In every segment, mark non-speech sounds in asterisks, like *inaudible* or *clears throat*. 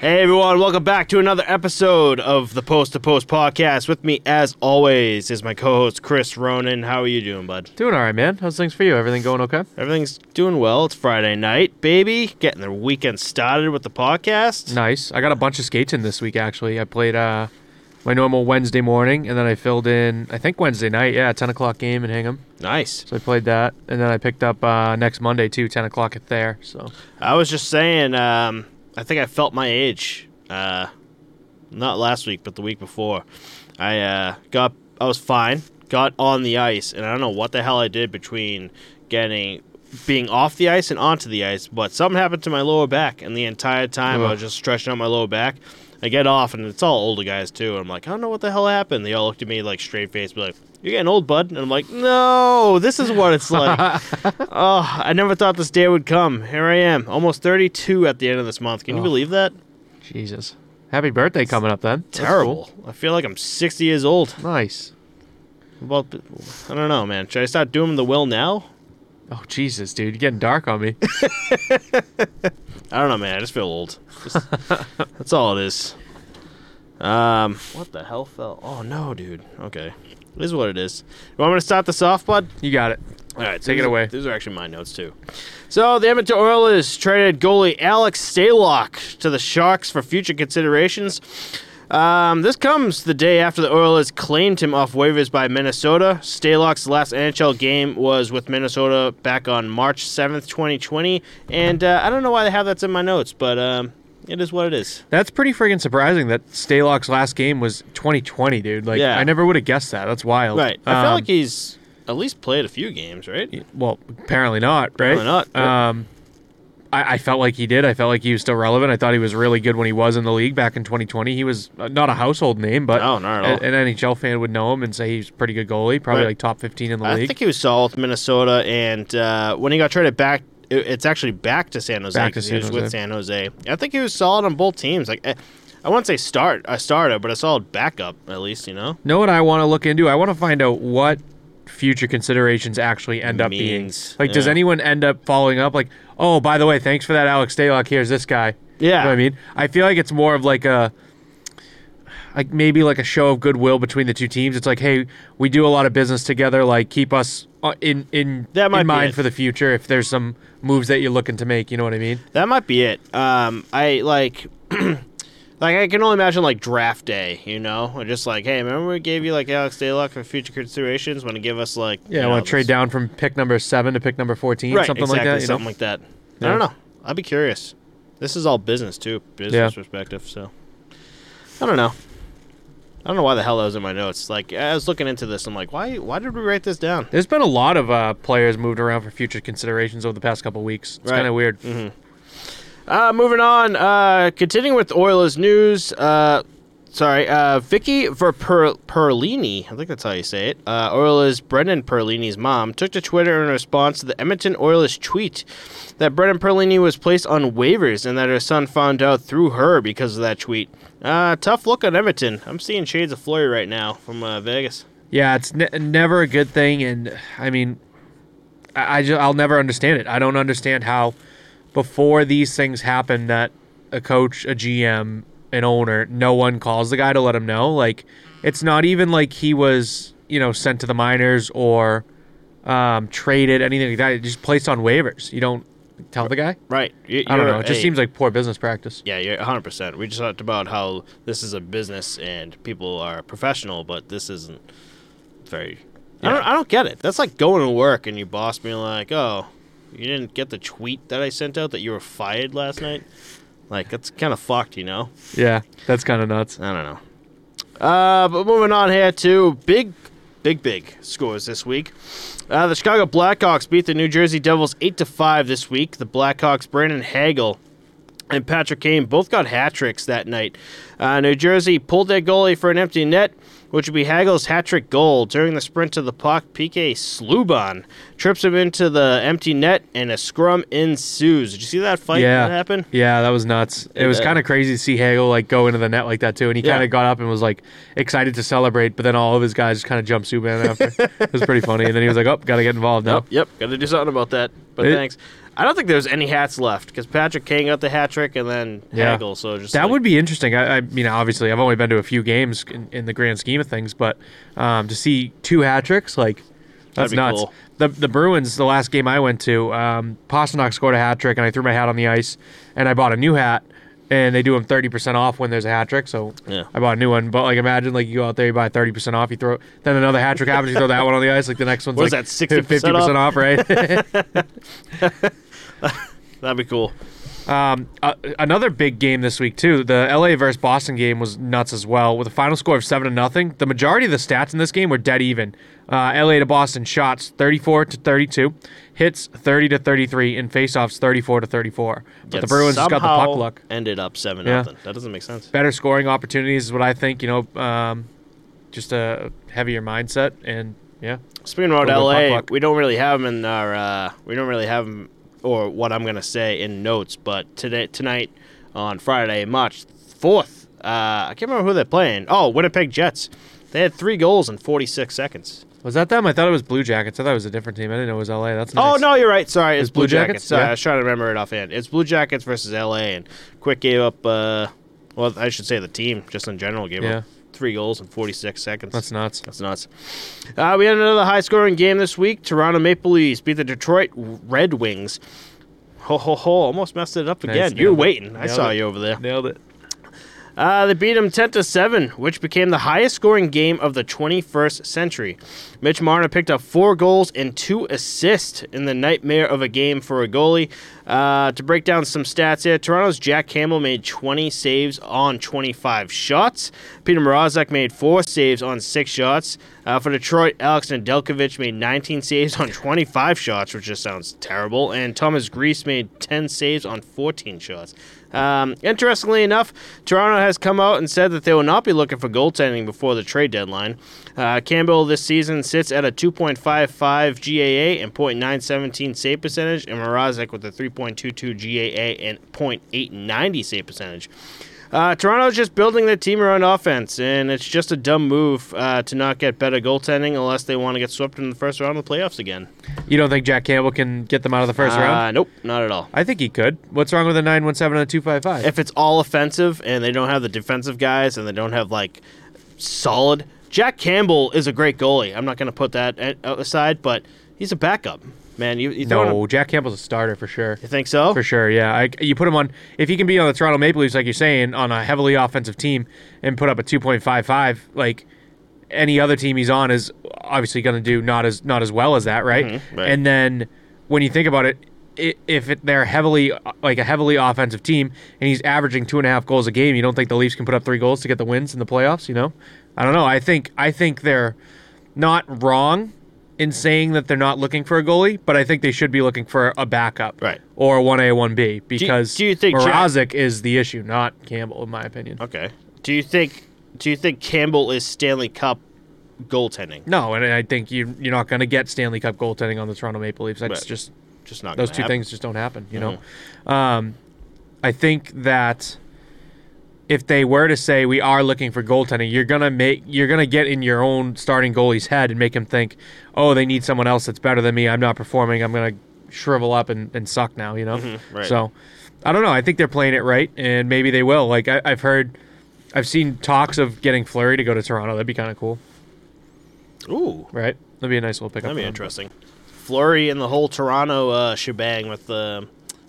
Hey everyone, welcome back to another episode of the Post to Post podcast. With me, as always, is my co-host Chris Ronan. How are you doing, bud? Doing all right, man. How's things for you? Everything going okay? Everything's doing well. It's Friday night, baby. Getting the weekend started with the podcast. Nice. I got a bunch of skates in this week. Actually, I played uh, my normal Wednesday morning, and then I filled in. I think Wednesday night. Yeah, ten o'clock game in Hingham. Nice. So I played that, and then I picked up uh, next Monday too, ten o'clock at there. So I was just saying, um, I think I felt my age. Uh, not last week, but the week before. I uh, got, I was fine. Got on the ice, and I don't know what the hell I did between getting being off the ice and onto the ice, but something happened to my lower back, and the entire time I was just stretching out my lower back. I get off, and it's all older guys too. I'm like, I don't know what the hell happened. They all looked at me like straight faced, be like, "You're getting old, bud." And I'm like, No, this is what it's like. *laughs* oh, I never thought this day would come. Here I am, almost 32 at the end of this month. Can you Oh. believe that? Jesus, happy birthday coming up then. Terrible. I feel like I'm 60 years old. Nice. Well, I don't know, man. Should I start doing the will now? Oh Jesus, dude, you're getting dark on me. *laughs* I don't know, man. I just feel old. Just- *laughs* that's all it is. Um, what the hell fell? Oh no, dude. Okay, this is what it is. You want me to start this off, bud? You got it. All right, Take it these- away. These are actually my notes too. So the Edmonton Oilers traded goalie Alex Stalock to the Sharks for future considerations. Um, this comes the day after the Oilers claimed him off waivers by Minnesota. Stalock's last NHL game was with Minnesota back on March seventh, twenty twenty, and uh, I don't know why they have that's in my notes, but um, it is what it is. That's pretty friggin' surprising that Stalock's last game was 2020, dude. Like, Yeah. I never would have guessed that. That's wild. Right. I feel Um, like he's at least played a few games, right? Well, apparently not, right? Apparently not. Um, I, I felt like he did. I felt like he was still relevant. I thought he was really good when he was in the league back in 2020. He was uh, not a household name, but No, not at all. a- an NHL fan would know him and say he's a pretty good goalie, probably Right. like top 15 in the I league. I think he was solid with Minnesota, and uh, when he got traded back, it, it's actually back to San Jose. Back to 'cause he San was Jose. with San Jose. I think he was solid on both teams. Like eh, I wouldn't say start a starter, but a solid backup at least. You know, know what I want to look into? I want to find out what future considerations actually end up Means, being. Like, does anyone end up following up? Like, oh, by the way, thanks for that, Alex Stalock. Here's this guy. yeah. You know what I mean? I feel like it's more of like a like maybe like a show of goodwill between the two teams. It's like, hey, we do a lot of business together. Like, keep us uh, in in, That might in mind for the future if there's some moves that you're looking to make. You know what I mean? That might be it. Um, I like. *clears throat* Like I can only imagine like draft day, you know, or just like, hey, remember we gave you like Alex Stalock for future considerations? Want to give us like, Yeah, want to trade down from pick number seven to pick number fourteen, right, something exactly, like that. Something know? like that. Yeah. I don't know. I'd be curious. This is all business too, business Yeah. perspective. So I don't know. I don't know why the hell that was in my notes. Like I was looking into this, I'm like, why? Why did we write this down? There's been a lot of uh, players moved around for future considerations over the past couple weeks. It's Right. kind of weird. Uh, moving on. Uh, continuing with Oilers news. Uh, sorry, uh, Vicky Verper- Perlini, I think that's how you say it. Uh, Oilers Brendan Perlini's mom took to Twitter in response to the Edmonton Oilers tweet that Brendan Perlini was placed on waivers and that her son found out through her because of that tweet. Uh, tough look on Edmonton. I'm seeing shades of Fleury right now from uh, Vegas. Yeah, it's ne- never a good thing, and I mean, I, I I'll never understand it. I don't understand how before these things happen that a coach, a GM, an owner, no one calls the guy to let him know. Like, it's not even like he was, you know, sent to the minors or um, traded anything like that. It just placed on waivers. You don't tell the guy. Right. You, I don't know. It just a- seems like poor business practice. Yeah, you're 100%. We just talked about how this is a business and people are professional, but this isn't very. I, don't, I don't get it. That's like going to work and your boss being like, oh, you didn't get the tweet that I sent out that you were fired last night? Like, that's kind of fucked, you know? Yeah, that's kind of nuts. I don't know. Uh, but moving on here to big, big, big scores this week. Uh, the Chicago Blackhawks beat the New Jersey Devils eight to five this week. The Blackhawks, Brandon Hagel and Patrick Kane both got hat tricks that night. Uh, New Jersey pulled their goalie for an empty net, which would be Hagel's hat trick goal. During the sprint to the puck, PK Subban trips him into the empty net, and a scrum ensues. Did you see that fight Yeah. that happened? Yeah, that was nuts. It was kind of crazy to see Hagel like go into the net like that too, and he Yeah. kind of got up and was like excited to celebrate, but then all of his guys just kind of jumped Subban after. it was pretty funny, and then he was like, "Oh, got to get involved now." Yep, yep. Got to do something about that. but It- thanks. I don't think there's any hats left because Patrick Kane got the hat trick and then Yeah. Hagel. So just That like- would be interesting. I, I mean, obviously, I've only been to a few games in, in the grand scheme of things, but um, to see two hat tricks, like that's nuts. cool. The the Bruins, the last game I went to, um, Pastrnak scored a hat trick, and I threw my hat on the ice, and I bought a new hat, and they do them thirty percent off when there's a hat trick. So Yeah. I bought a new one. But like, imagine like you go out there, you buy thirty percent off, you throw, then another hat trick happens, you throw that one on the ice, like the next one's What like that, 60% fifty percent off, right? *laughs* *laughs* *laughs* that'd be cool. Um, uh, another big game this week too. The LA versus Boston game was nuts as well, with a final score of seven to nothing. The majority of the stats in this game were dead even. Uh, LA to Boston shots thirty-four to thirty-two, hits thirty to thirty-three, and faceoffs thirty-four to thirty-four. But Yet the Bruins just got the puck luck. Ended up seven Yeah. nothing. That doesn't make sense. Better scoring opportunities is what I think. You know, um, just a heavier mindset, and yeah, Speaking about Little bit of LA, we don't really have them in our. Uh, we don't really have them, or what I'm gonna say in notes. But today, tonight, on Friday, March fourth, uh, I can't remember who they're playing. Oh, Winnipeg Jets. They had three goals in 46 seconds. was that them? I thought it was Blue Jackets. I thought it was a different team. I didn't know it was LA. That's nice. Oh no, you're right. Sorry, it's, It's Blue Blue Jackets. Jackets? Yeah. I was trying to remember it offhand. It's Blue Jackets versus LA, and Quick gave up. Uh, well, I should say the team, just in general, gave Yeah. up three goals in 46 seconds. That's nuts. That's nuts. Uh, we had another high scoring game this week. Toronto Maple Leafs beat the Detroit Red Wings. Ho ho ho! Almost messed it up Nice, again. You're nailed it. waiting. I Nailed saw it. you over there. Nailed it. Uh, they beat them 10 to 7, which became the highest scoring game of the 21st century. Mitch Marner picked up four goals and two assists in the nightmare of a game for a goalie. Uh, to break down some stats here, Toronto's Jack Campbell made 20 saves on 25 shots. Peter Mrazek made four saves on six shots. Uh, for Detroit, Alex Nedeljkovic made 19 saves on 25 shots, which just sounds terrible. And Thomas Greiss made 10 saves on 14 shots. Um, interestingly enough, Toronto has come out and said that they will not be looking for goaltending before the trade deadline. Uh, Campbell this season sits at a 2.55 GAA and .917 save percentage, and Mrazek with a 3.22 GAA and .890 save percentage. Uh, Toronto's just building their team around offense, and it's just a dumb move uh, to not get better goaltending unless they want to get swept in the first round of the playoffs again. You don't think Jack Campbell can get them out of the first uh, round? Nope, not at all. I think he could. What's wrong with a 917 and a 255? if it's all offensive and they don't have the defensive guys and they don't have like solid Jack Campbell is a great goalie. I'm not going to put that aside, but he's a backup. Man, you, you no, him, Jack Campbell's a starter for sure. You think so? For sure, yeah. I, you put him on if he can be on the Toronto Maple Leafs, like you're saying, on a heavily offensive team and put up a 2.55, like any other team he's on is obviously going to do not as not as well as that, right? Mhm, right. And then when you think about it, i- if it, they're heavily like a heavily offensive team and he's averaging two and a half goals a game, you don't think the Leafs can put up three goals to get the wins in the playoffs? You know, I don't know. I think I think they're not wrong in saying that they're not looking for a goalie, but I think they should be looking for a backup, Right. Or a one A one B because do you think Jack- Mrazek is the issue, not Campbell, in my opinion. Okay. Do you think do you think Campbell is Stanley Cup goaltending? No, and I think you you're not going to get Stanley Cup goaltending on the Toronto Maple Leafs. That's Right. just Just not those two happen. things just don't happen. You know, um, I think that if they were to say we are looking for goaltending, you're gonna make you're gonna get in your own starting goalie's head and make him think, oh, they need someone else that's better than me. I'm not performing. I'm gonna shrivel up and, and suck now. You know, Mhm, right. so I don't know. I think they're playing it right, and maybe they will. Like I, I've heard, I've seen talks of getting Fleury to go to Toronto. That'd be kind of cool, Ooh, right? That'd be a nice little pickup. that'd be interesting. Fleury and the whole Toronto uh, shebang with uh,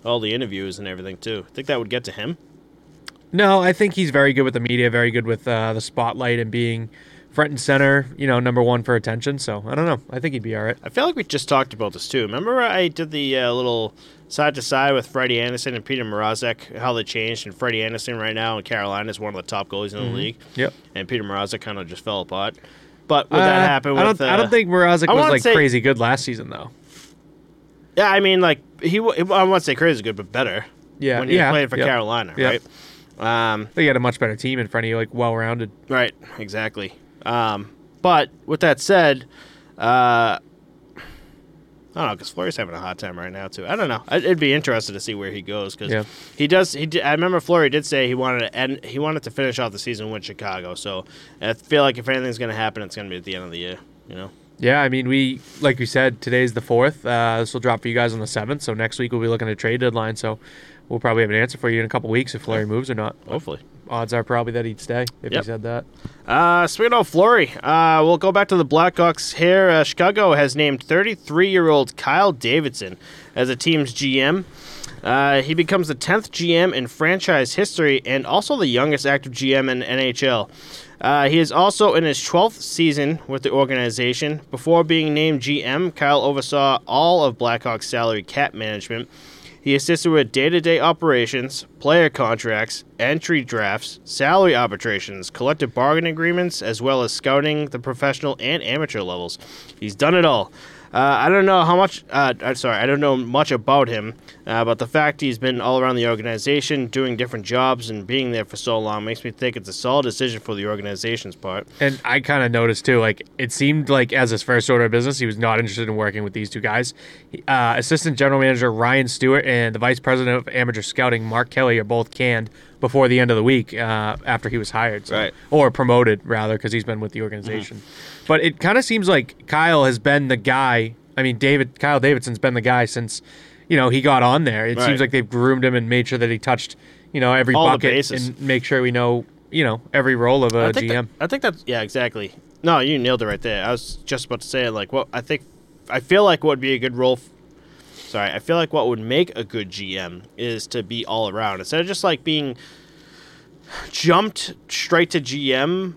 all the interviews and everything too. I think that would get to him? No, I think he's very good with the media, very good with uh, the spotlight and being front and center. You know, number one for attention. So I don't know. I think he'd be all right. I feel like we just talked about this too. Remember I did the uh, little side to side with Freddie Andersen and Peter Mrazek, how they changed, and Freddie Andersen right now in Carolina is one of the top goalies in Mm-hmm. the league, Yep. and Peter Mrazek kind of just fell apart. But would that Uh, happen? I don't. I uh, don't think Mrazek was like say- crazy good last season though. Yeah, I mean, like he. I won't say crazy good, but better. Yeah. when he yeah. playing for yep. Carolina, Yep. right? Um, They had a much better team in front of you, like well rounded. Right, exactly. Um, but with that said, uh, I don't know because Fleury's having a hard time right now too. I don't know. It'd be interesting to see where he goes because Yeah. he does. He did, I remember Fleury did say he wanted to end. He wanted to finish off the season with Chicago. So I feel like if anything's going to happen, it's going to be at the end of the year. You know. Yeah, I mean, we like we said, today's the fourth. Uh, this will drop for you guys on the seventh. So next week we'll be looking at trade deadline. So we'll probably have an answer for you in a couple weeks if Fleury moves or not. Hopefully. Odds are probably that he'd stay if Yep. he said that. Uh, speaking of Fleury, uh, we'll go back to the Blackhawks here. Uh, Chicago has named 33-year-old Kyle Davidson as the team's GM. Uh, he becomes the 10th GM in franchise history and also the youngest active GM in NHL. Uh, he is also in his 12th season with the organization. Before being named GM, Kyle oversaw all of Blackhawks' salary cap management. He assisted with day to day operations, player contracts, entry drafts, salary arbitrations, collective bargaining agreements, as well as scouting the professional and amateur levels. He's done it all. Uh, I don't know how much. Uh, I'm sorry, I don't know much about him, uh, but the fact he's been all around the organization, doing different jobs, and being there for so long makes me think it's a solid decision for the organization's part. And I kind of noticed too, like it seemed like as his first order of business, he was not interested in working with these two guys. Uh, Assistant General Manager Ryan Stewart and the Vice President of Amateur Scouting Mark Kelly are both canned before the end of the week uh, after he was hired, so- Right. or promoted rather, because he's been with the organization. But it kind of seems like Kyle has been the guy. I mean, David Kyle Davidson's been the guy since you know he got on there. It Right. seems like they've groomed him and made sure that he touched you know every All bucket and make sure we know you know every role of a I GM. That, I think that's yeah, exactly. No, you nailed it right there. I was just about to say. Like, what I think, I feel like what would be a good role. Sorry, I feel like what would make a good GM is to be all around instead of just like being jumped straight to GM.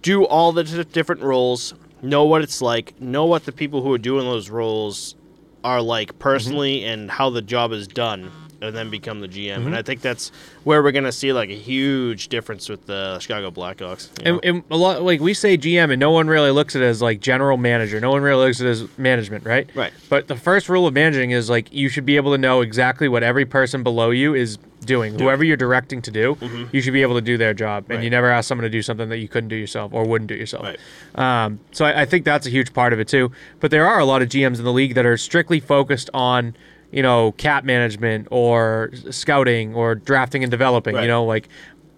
Do all the different roles, know what it's like, know what the people who are doing those roles are like mm-hmm. personally, and how the job is done, and then become the GM. And I think that's where we're gonna see like a huge difference with the Chicago Blackhawks. you know? And, and a lot like we say GM, and no one really looks at it as like general manager. No one really looks at it as management, right? Right. But the first rule of managing is like you should be able to know exactly what every person below you is doing. Whoever you're directing to do, you should be able to do their job, and Mm-hmm. Right. you never ask someone to do something that you couldn't do yourself or wouldn't do yourself. Right. Um, so I, I think that's a huge part of it too. But there are a lot of GMs in the league that are strictly focused on, you know, cap management or scouting or drafting and developing. Right. You know, like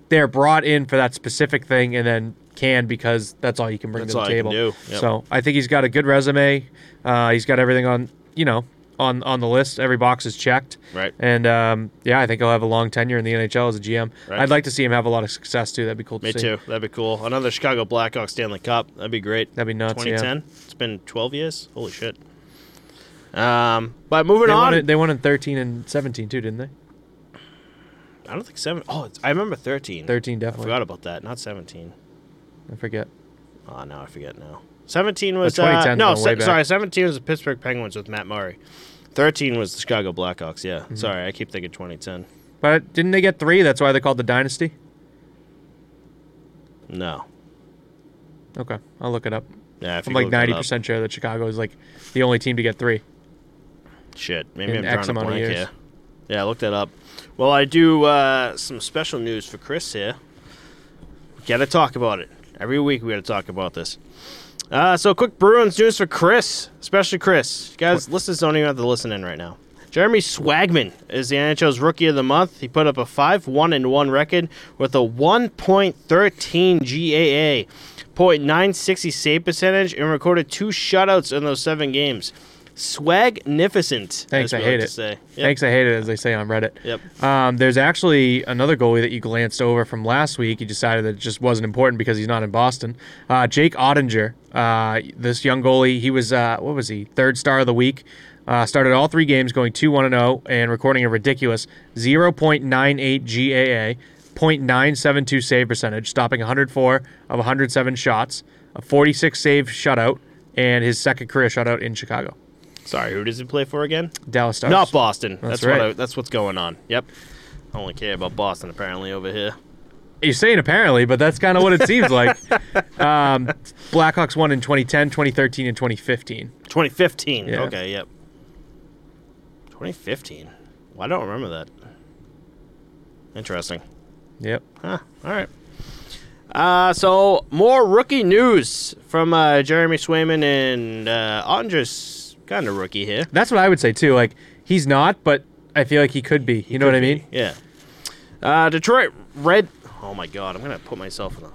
they're brought in for that specific thing and then can because that's all you can bring That's to the all you can table. Yep. So I think he's got a good resume. Uh, he's got everything on, you know, on on the list. Every box is checked. Right. And um, yeah, I think he'll have a long tenure in the NHL as a GM. Right. I'd like to see him have a lot of success too. That'd be cool to Me see. too. That'd be cool. Another Chicago Blackhawks Stanley Cup. That'd be great. That'd be nuts. yeah. 2010. It's been 12 years. Holy shit. Um, but moving They on. it, they won in 13 and 17 too, didn't they? I don't think seven. Oh, it's, I remember 13. 13 definitely. I forgot about that. Not 17. I forget. Oh, now I forget now. 17 was But 2010 uh, no, se- sorry. 17 was the Pittsburgh Penguins with Matt Murray. 13 was the Chicago Blackhawks. Yeah, Mm-hmm. sorry, I keep thinking 2010. But didn't they get three? That's why they called the dynasty. No, Okay, I'll look it up. yeah, I'm like 90 percent sure that Chicago is like the only team to get three. Shit, maybe I'm X drawing a blank here. Yeah, look that up. Well, I do uh, some special news for Chris here. We Got to talk about it every week. We got to talk about this. Uh, so, quick Bruins news for Chris, especially Chris. You guys, listeners don't even have to listen in right now. Jeremy Swayman is the NHL's Rookie of the Month. He put up a 5 1 and 1 record with a 1.13 GAA, .960 save percentage, and recorded two shutouts in those seven games. Swagnificent. Thanks, I hate like it. Say. Yep. Thanks, I hate it as they say on Reddit. Yep. Um, there's actually another goalie that you glanced over from last week. You decided that it just wasn't important because he's not in Boston. Uh, Jake Oettinger, uh, this young goalie, he was uh, what was he? Third star of the week. Uh, started all three games going 2 1 0 and recording a ridiculous 0.98 GAA, 0.972 save percentage, stopping 104 of 107 shots, a 46 save shutout, and his second career shutout in Chicago. Sorry, who does he play for again? Dallas Stars. Not Boston. That's, That's what right. I, that's what's going on. Yep. I only care about Boston apparently over here. You're saying apparently, but that's kind of what it seems like. *laughs* Um, Blackhawks won in 2010, 2013, and 2015. 2015. Yeah. Okay, yep. 2015. Well, I don't remember that. Interesting. Yep. Huh. All right. Uh, so more rookie news from uh, Jeremy Swayman and uh, Oettinger's kind of rookie here. That's what I would say too. Like he's not, but I feel like he could be. You know what I Could be, mean? Yeah. Uh, Detroit Red. Oh my God, I'm gonna put myself in a.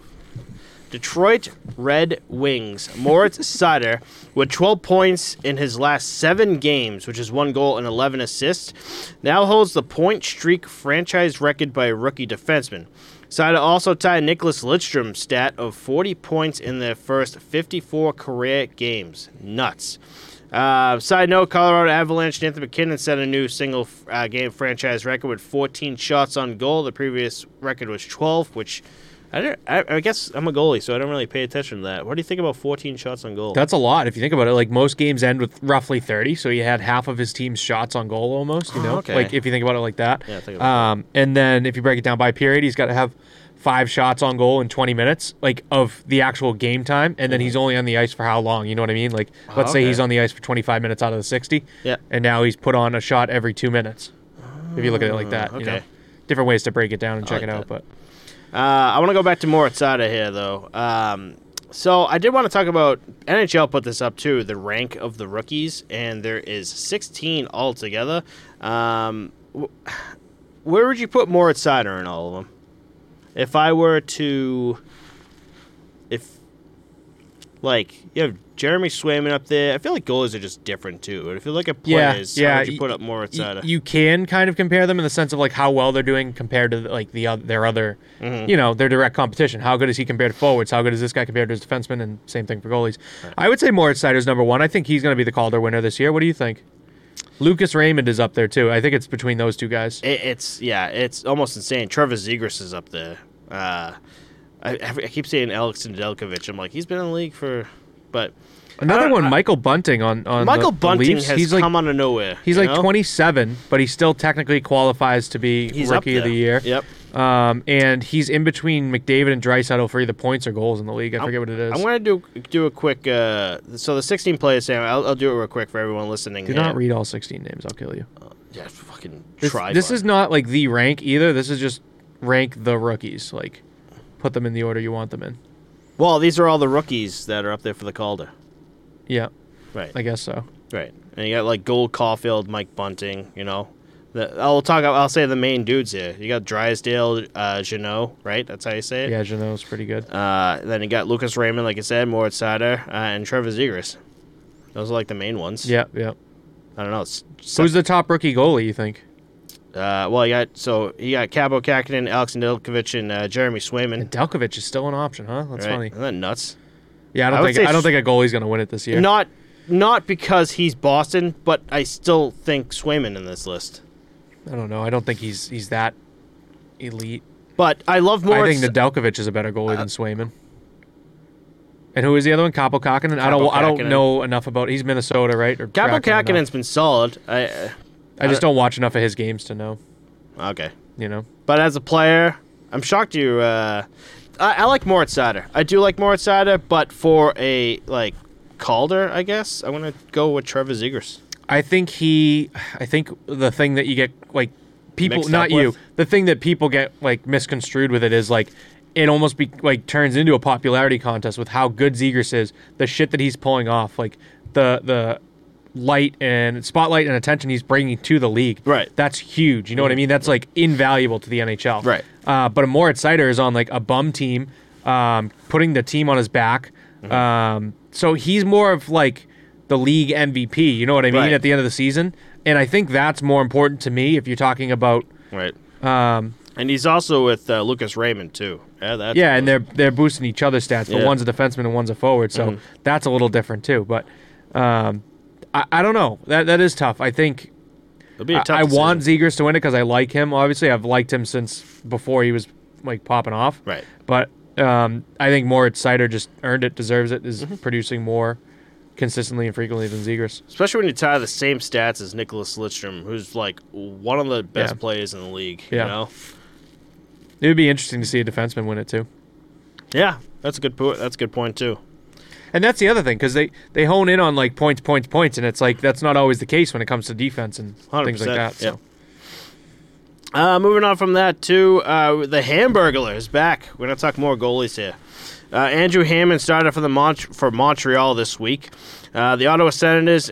Detroit Red Wings. Moritz *laughs* Seider, with 12 points in his last seven games, which is one goal and 11 assists, now holds the point streak franchise record by a rookie defenseman. Seider also tied Nicholas Lidstrom's stat of 40 points in their first 54 career games. Nuts. Uh, side note: Colorado Avalanche Nathan MacKinnon set a new single uh, game franchise record with 14 shots on goal. The previous record was 12, which I, don't, I, I guess I'm a goalie, so I don't really pay attention to that. What do you think about 14 shots on goal? That's a lot if you think about it. Like most games end with roughly 30, so he had half of his team's shots on goal almost. You Oh, know, okay. like if you think about it like that. Yeah, think about um, and then if you break it down by period, he's got to have five shots on goal in 20 minutes, like of the actual game time, and then he's only on the ice for how long? You know what I mean? Like let's say Mm-hmm. okay. he's on the ice for 25 minutes out of the 60, Yeah. and now he's put on a shot every two minutes. If you look at it like that, you know, different ways to break it down and check like it out, that. but. Uh, I want to go back to Moritz Seider here, though. Um, so I did want to talk about NHL put this up too, the rank of the rookies, and there is 16 altogether. Um, where would you put Moritz Seider in all of them? If I were to, if like you have Jeremy Swayman up there, I feel like goalies are just different too. But if you look at players, yeah, would you put up Moritz Y- Seider? you can kind of compare them in the sense of like how well they're doing compared to like the oth- their other, Mm-hmm. you know, their direct competition. How good is he compared to forwards? How good is this guy compared to his defenseman? And same thing for goalies. I would say Moritz Seider's number one. I think he's going to be the Calder winner this year. What do you think? Lucas Raymond is up there too. I think it's between those two guys. It, it's yeah, it's almost insane. Trevor Zegras is up there. Uh, I, I keep saying Alex Nedeljkovic. I'm like, he's been in the league for, but Another one, I- Michael Bunting on on Michael the, the Bunting Leafs. has he's like come out of nowhere. he's like know? 27, but he still technically qualifies to be He's rookie of the year. Yep. Um, and he's in between McDavid and Draisaitl for either points or goals in the league. I forget what it is. I'm gonna do do a quick. Uh, so the 16 players, Sam. I'll, I'll do it real quick for everyone listening. Do here. not read all 16 names. I'll kill you. Yeah, fucking This, try. this bud. is not like the rank either. This is just rank the rookies. Like, put them in the order you want them in. well. These are all the rookies that are up there for the Calder. Yeah, Right. I guess so. Right, and you got like Cole Caufield, Mike Bunting. You know, the, I'll talk. I'll say the main dudes here. You got Drysdale, uh, Jeannot, right? That's how you say it. Yeah, Jeannot's pretty good. Uh, then you got Lucas Raymond, like I said, Moritz Seider, uh, and Trevor Zegras. Those are like the main ones. Yeah, yeah. I don't know. It's, Who's the top rookie goalie? You think? Uh, well, you got so you got Kaapo Kahkonen, Alex Nedeljkovic, and uh, Jeremy Swayman. Delkovich is still an option, huh? That's right? funny. Isn't that nuts? Yeah, I I don't would think say I don't s- think a goalie's gonna win it this year. Not not because he's Boston, but I still think Swayman in this list. I don't know. I don't think he's he's that elite. But I love more. I think Nedeljkovic is a better goalie than Swayman. And who is the other one? Kaapo Kahkonen. I don't. I don't know enough about. He's Minnesota, right? Or Cabo Kraken, I don't know. Kahkonen's been solid. I uh, I just don't watch enough of his games to know. okay. You know. But as a player, I'm shocked you. Uh, I, I like Moritz Seider. I do like Moritz Seider, but for a like Calder, I guess I'm gonna go with Trevor Zegras. I think he. I think the thing that you get like people, Mixed not up you. with? The thing that people get like misconstrued with it is like it almost be like turns into a popularity contest with how good Zegras is, the shit that he's pulling off, like the the light and spotlight and attention he's bringing to the league. Right. That's huge. You know what I mean? That's like invaluable to the NHL. Right. Uh, but a Moritz Seider is on like a bum team, um, putting the team on his back. Mm-hmm. Um, so he's more of like the league MVP. You know what I mean? Right. At the end of the season, and I think that's more important to me if you're talking about. Right. Um, And he's also with uh, Lucas Raymond too. Yeah, that's yeah, and they're they're boosting each other's stats, but Yeah. Mm-hmm. one's a defenseman and one's a forward, so that's a little different too. But um, I, I don't know. That that is tough. I think It'll be a I, tough I want. Zegras to win it because I like him. Obviously, I've liked him since before he was like popping off. Right. But um, I think Moritz Seider just earned it, deserves it, Mm-hmm. producing more consistently and frequently than Zegras. Especially when you tie the same stats as Nicholas Lidstrom, who's like one of the best Yeah. players in the league. Yeah. You know. It would be interesting to see a defenseman win it too. Yeah, that's a good point. That's a good point too. And that's the other thing because they, they hone in on like points, points, points, and it's like that's not always the case when it comes to defense and things like that. So. yeah. Uh, moving on from that to uh, the Hamburglar is back. We're gonna talk more goalies here. Uh, Andrew Hammond started for the Mont- for Montreal this week. Uh, the Ottawa Senators.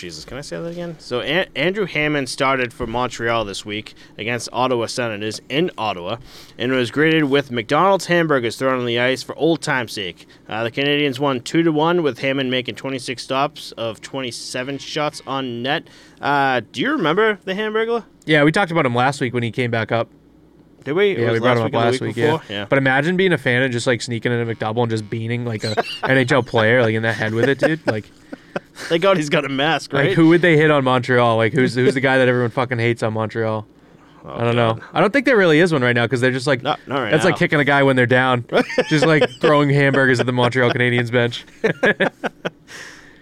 Jesus, can I say that again? So An- Andrew Hammond started for Montreal this week against Ottawa Senators in Ottawa, and was greeted with McDonald's hamburgers thrown on the ice for old time's sake. Uh, the Canadiens won two to one, with Hammond making 26 stops of 27 shots on net. Uh, do you remember the Hamburglar? Yeah, we talked about him last week when he came back up. Did we? Yeah, we brought him up last week week. Yeah. yeah. But imagine being a fan and just like sneaking into McDouble and just beaning like a *laughs* NHL player like in the head with it, dude. Like, *laughs* Thank God he's got a mask, right? like who would they hit on Montreal? Like, who's who's the guy that everyone fucking hates on Montreal? Oh, I don't know. I don't think there really is one right now because they're just like Not, not right that's now. like kicking a guy when they're down, *laughs* just like throwing hamburgers at the Montreal Canadiens bench. *laughs*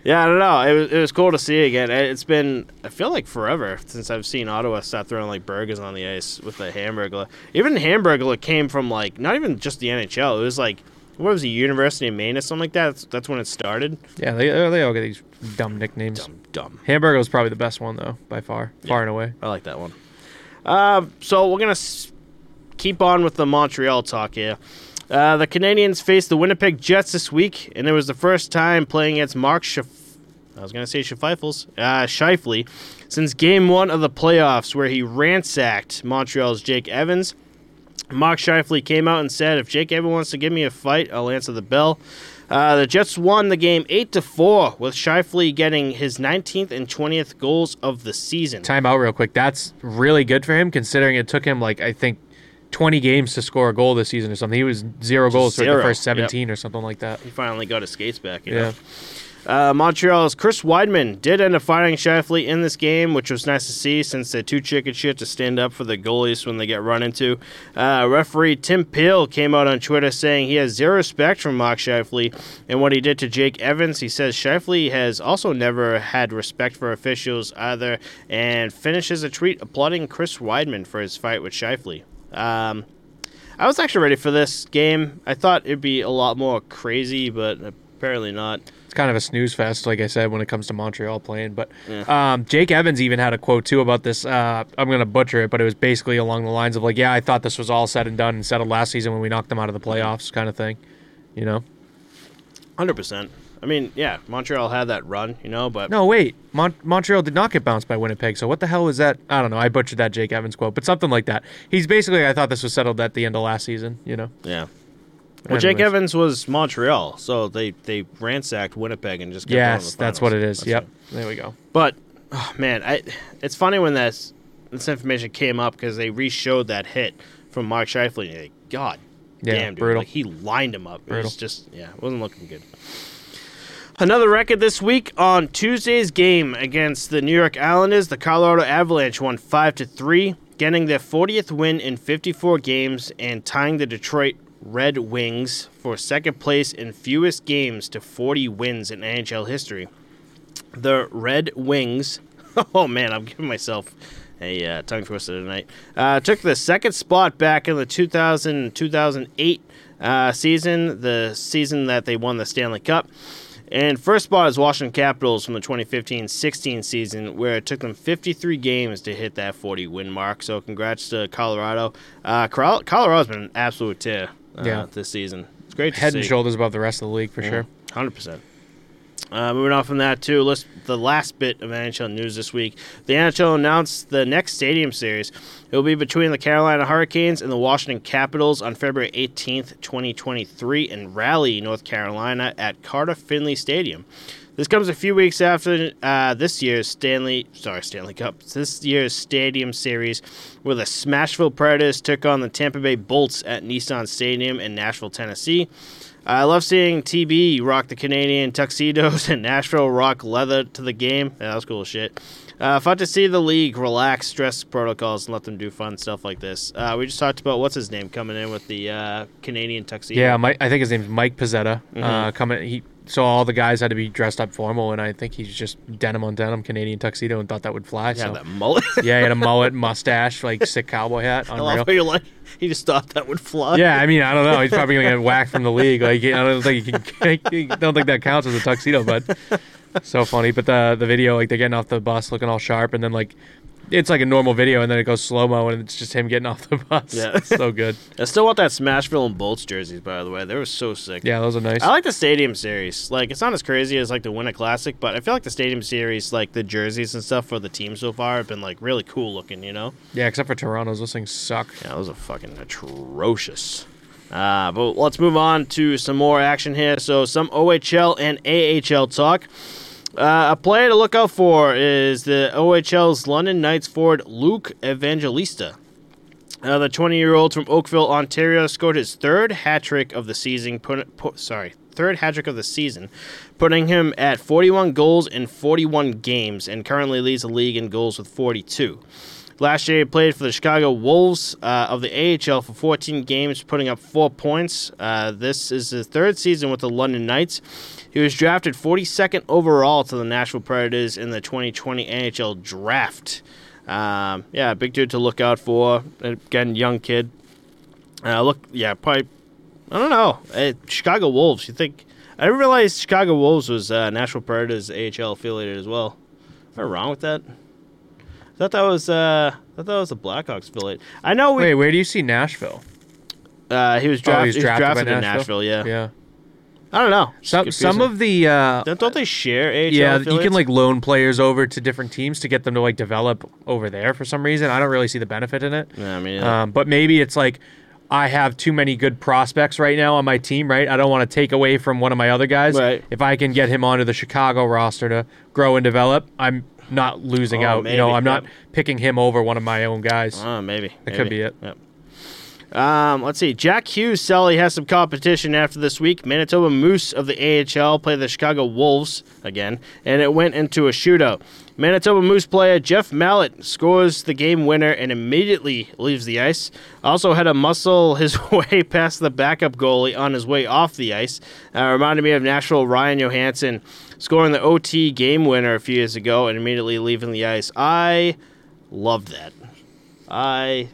Yeah, I don't know. It was, it was cool to see again. It- It's been I feel like forever since I've seen Ottawa start throwing like burgers on the ice with the hamburger. Even hamburger came from like not even just the NHL. It was like what was the University of Maine or something like that. That's, that's when it started. Yeah, they they all get these dumb nicknames. Dumb, dumb. Hamburger was probably the best one though, by far, far and away. I like that one. Um, so we're gonna s- keep on with the Montreal talk here. Uh, the Canadiens faced the Winnipeg Jets this week, and it was the first time playing against Mark Schiff. I was gonna say Scheifels, uh, Shifley, since Game One of the playoffs, where he ransacked Montreal's Jake Evans. Mark Scheifele came out and said, "If Jake Evans wants to give me a fight, I'll answer the bell." Uh, the Jets won the game eight to four, with Scheifele getting his 19th and 20th goals of the season. Time out real quick. That's really good for him considering it took him like I think 20 games to score a goal this season or something. He was zero goals for the first 17 or something like that. He finally got his skates back. Yeah. know? Uh, Montreal's Chris Wideman did end up firing Scheifele in this game, which was nice to see since they're too chicken shit to stand up for the goalies when they get run into. Uh, referee Tim Peel came out on Twitter saying he has zero respect for Mark Scheifele and what he did to Jake Evans. He says Scheifele has also never had respect for officials either and finishes a tweet applauding Chris Wideman for his fight with Scheifele. Um, I was actually ready for this game. I thought it'd be a lot more crazy, but apparently not. It's kind of a snooze fest, like I said, when it comes to Montreal playing. But Yeah. um, Jake Evans even had a quote too about this. Uh, I'm going to butcher it, but it was basically along the lines of like, "Yeah, I thought this was all said and done and settled last season when we knocked them out of the playoffs," kind of thing. You know? Hundred percent. I mean, yeah, Montreal had that run, you know, but No, wait. Mon- Montreal did not get bounced by Winnipeg. So what the hell was that? I don't know. I butchered that Jake Evans quote, but something like that. He's basically, I thought this was settled at the end of last season. You know? yeah. Well, Jake Anyways. Evans was Montreal, so they they ransacked Winnipeg and just kept Yes, that's what it is. Yep. There we go. But oh, man, I it's funny when this this information came up because they re-showed that hit from Mark Scheifele. Like, God Yeah, damn, dude, brutal. like he lined him up. It was just yeah, it wasn't looking good. Another record this week on Tuesday's game against the New York Islanders, the Colorado Avalanche won five to three, getting their 40th win in 54 games and tying the Detroit Red Wings for second place in fewest games to 40 wins in NHL history. The Red Wings, *laughs* oh man, I'm giving myself a uh, tongue twister tonight. Uh, took the second spot back in the 2000 2008 uh, season, the season that they won the Stanley Cup. And first spot is Washington Capitals from the 2015-16 season, where it took them 53 games to hit that 40 win mark. So congrats to Colorado. Uh, Colorado's been an absolute tear uh, Yeah. this season. It's great to Head and shoulders above the rest of the league for sure. Hundred percent. Uh, moving on from that too, let's the last bit of NHL news this week. The NHL announced the next Stadium Series. It will be between the Carolina Hurricanes and the Washington Capitals on February 18th, 2023, in Raleigh, North Carolina, at Carter Finley Stadium. This comes a few weeks after uh, this year's Stanley, sorry, Stanley Cup. This year's Stadium Series, where the Smashville Predators took on the Tampa Bay Bolts at Nissan Stadium in Nashville, Tennessee. I love seeing TB rock the Canadian tuxedos and *laughs* Nashville rock leather to the game. Yeah, that was cool shit. Uh, fun to see the league relax stress protocols and let them do fun stuff like this. Uh, we just talked about what's his name coming in with the uh, Canadian tuxedo. Yeah, Mike, I think his name's Mike Pizzetta. Mm-hmm. Uh, coming, he so all the guys had to be dressed up formal, and I think he's just denim on denim Canadian tuxedo, and thought that would fly. yeah, so that mullet. *laughs* yeah, he had a mullet, *laughs* mustache, like sick cowboy hat. I Unreal. love how you're like, he just thought that would fly. Yeah, I mean, I don't know. He's probably gonna get whacked from the league. Like, I don't think he can. *laughs* I don't think that counts as a tuxedo, but so funny. But the the video, like, they're getting off the bus looking all sharp, and then like it's like a normal video, and then it goes slow mo, and it's just him getting off the bus. Yeah. *laughs* It's so good. I still want that Smashville and Bolts jerseys, by the way. They were so sick. Yeah, those are nice. I like the Stadium Series. Like, it's not as crazy as like the Winter Classic, but I feel like the Stadium Series, like the jerseys and stuff for the team so far, have been like really cool looking. You know? yeah, except for Toronto's, those things suck. Yeah, those are fucking atrocious. Uh, but let's move on to some more action here. So, some OHL and AHL talk. Uh, a player to look out for is the OHL's London Knights forward Luke Evangelista. Uh, the 20 year old from Oakville, Ontario, scored his third hat trick of the season. Put, put, sorry, third hat trick of the season, putting him at 41 goals in 41 games, and currently leads the league in goals with 42. Last year, he played for the Chicago Wolves uh, of the AHL for 14 games, putting up four points. Uh, this is his third season with the London Knights. He was drafted 42nd overall to the Nashville Predators in the 2020 NHL Draft. Um, yeah, big dude to look out for. Again, young kid. Uh, look, yeah, probably. I don't know. Uh, Chicago Wolves. You think? I didn't realize Chicago Wolves was uh, Nashville Predators AHL affiliated as well. Am I wrong with that? I thought that was uh, I thought that was the Blackhawks affiliate. I know we. Wait, where do you see Nashville? Uh, he was, Oh, draft- he's he was drafted by drafted in Nashville? Nashville. Yeah. Yeah. I don't know. Some some of the uh, don't, don't they share AHL? yeah, you can like loan players over to different teams to get them to like develop over there for some reason. I don't really see the benefit in it. Yeah, I mean, Um, but maybe it's like I have too many good prospects right now on my team, right? I don't want to take away from one of my other guys. Right. If I can get him onto the Chicago roster to grow and develop, I'm not losing Oh, out. you know, I'm not picking him over one of my own guys. Oh, maybe. That could be it. Yep. Um, let's see. Jack Hughes Sully has some competition after this week. Manitoba Moose of the AHL play the Chicago Wolves again, and it went into a shootout. Manitoba Moose player Jeff Malott scores the game winner and immediately leaves the ice. Also had to muscle *laughs* his way past the backup goalie on his way off the ice. Uh, reminded me of Nashville Ryan Johansen scoring the OT game winner a few years ago and immediately leaving the ice. I loved that. I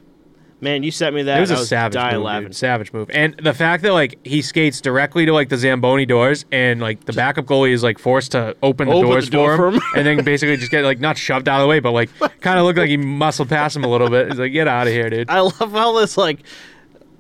man, you sent me that. It was a savage dying move, laughing. dude. Savage move. And the fact that like he skates directly to like the Zamboni doors and like the backup goalie is like forced to open the Open doors the door for him, for him. and then basically just get like not shoved out of the way, but like *laughs* kind of looked like he muscled past him a little bit. He's like, get out of here, dude. I love how this like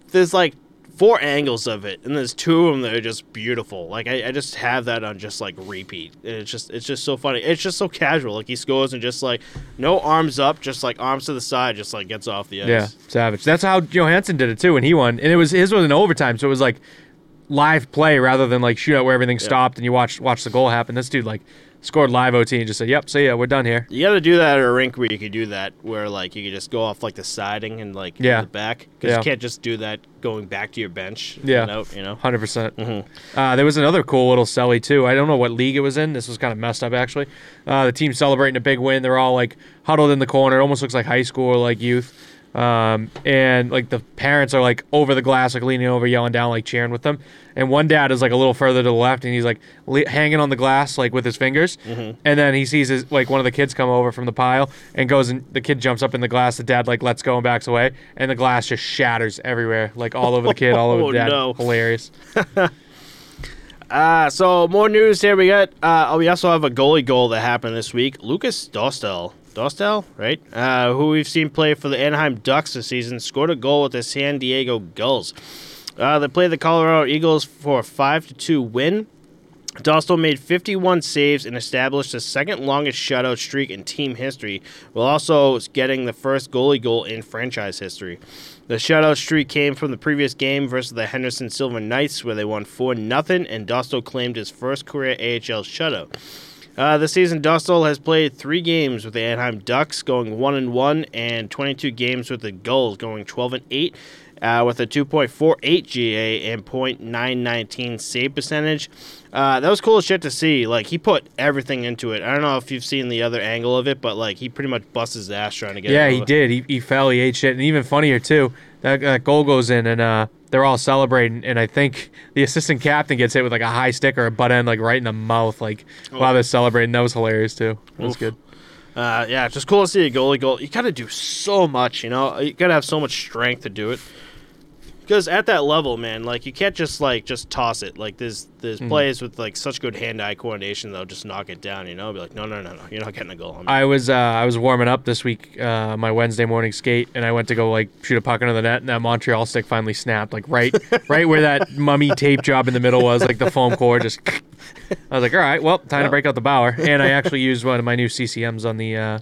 there's like four angles of it, and there's two of them that are just beautiful. Like I, I just have that on just like repeat. And it's just it's just so funny. It's just so casual. Like he scores and just like no arms up, just like arms to the side, just like gets off the ice. Yeah, savage. That's how Johansen did it too when he won, and it was his was an overtime, so it was like live play rather than like shootout where everything stopped and you watch watch the goal happen. This dude like scored live OT and just said, "Yep, so yeah, we're done here." You got to do that at a rink where you could do that, where like you could just go off like the siding and like in Yeah. the back, because Yeah. you can't just do that going back to your bench. Yeah. out, you know. Hundred percent. Mhm. Uh, there was another cool little celly too. I don't know what league it was in. This was kind of messed up actually. Uh, the team celebrating a big win. They're all like huddled in the corner. It almost looks like high school or like youth. Um, and like the parents are like over the glass, like leaning over, yelling down, like cheering with them. And one dad is like a little further to the left, and he's like le- hanging on the glass, like with his fingers. And then he sees his like one of the kids come over from the pile and goes and the kid jumps up in the glass. The dad like lets go and backs away, and the glass just shatters everywhere, like all over the kid, all over *laughs* Oh, the dad. no. Hilarious. Uh, *laughs* so more news here. We got. Uh, oh, we also have a goalie goal that happened this week. Lukas Dostal, Dostal, right? Uh, who we've seen play for the Anaheim Ducks this season, scored a goal with the San Diego Gulls. Uh, they played the Colorado Eagles for a five to two win. Dostal made 51 saves and established the second longest shutout streak in team history, while also getting the first goalie goal in franchise history. The shutout streak came from the previous game versus the Henderson Silver Knights, where they won 4 0, and Dostal claimed his first career AHL shutout. Uh, this season, Dostal has played three games with the Anaheim Ducks, going 1 and 1, and 22 games with the Gulls, going 12 and 8, uh, with a 2.48 GA and .919 save percentage. Uh, that was cool as shit to see. Like he put everything into it. I don't know if you've seen the other angle of it, but like he pretty much busts his ass trying to get. Yeah, he did. He, he fell. He ate shit. And even funnier too, that, that goal goes in and uh, they're all celebrating. And I think the assistant captain gets hit with like a high stick or a butt end, like right in the mouth, like while they're celebrating. That was hilarious too. That was good. Uh, yeah, it's just cool to see a goalie goal. You gotta do so much, you know. You gotta have so much strength to do it. Because at that level, man, like you can't just like just toss it. Like there's there's Mm-hmm. players with like such good hand-eye coordination they'll just knock it down. You know, be like, no, no, no, no, you're not getting a goal on. I was uh, I was warming up this week, uh, my Wednesday morning skate, and I went to go like shoot a puck into the net, and that Montreal stick finally snapped, like right *laughs* right where that mummy tape job in the middle was, like the foam core just. *laughs* I was like, all right, well, time to break out the Bauer, and I actually used one of my new CCMs on the. Uh,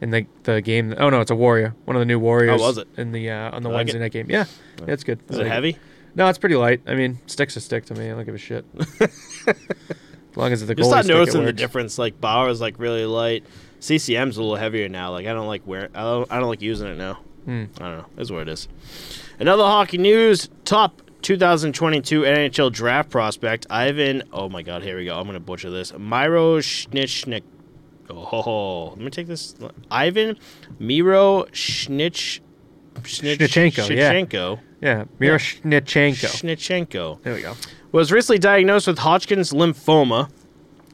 in the, the game, oh no, it's a warrior, one of the new warriors. was it? in the uh, on the like Wednesday it. night game? Yeah, yeah, it's good. Is I it like heavy? No, it's pretty light. I mean, stick's a stick to me. I don't give a shit. *laughs* as long as it's the Just not noticing the difference. Like Bauer is like really light. CCM's a little heavier now. Like I don't like wear. I don't, I don't like using it now. Hmm. I don't know. That's what it is. Another hockey news. Top 2022 NHL draft prospect Ivan. Oh my God! Here we go. I'm gonna butcher this. Miro Schnitzschnick. Oh, let me take this. Ivan Miro Schnitch. Schnitch, Schnichenko, yeah. Schnichenko. Yeah, Miroshnichenko. Schnichenko There we go. was recently diagnosed with Hodgkin's lymphoma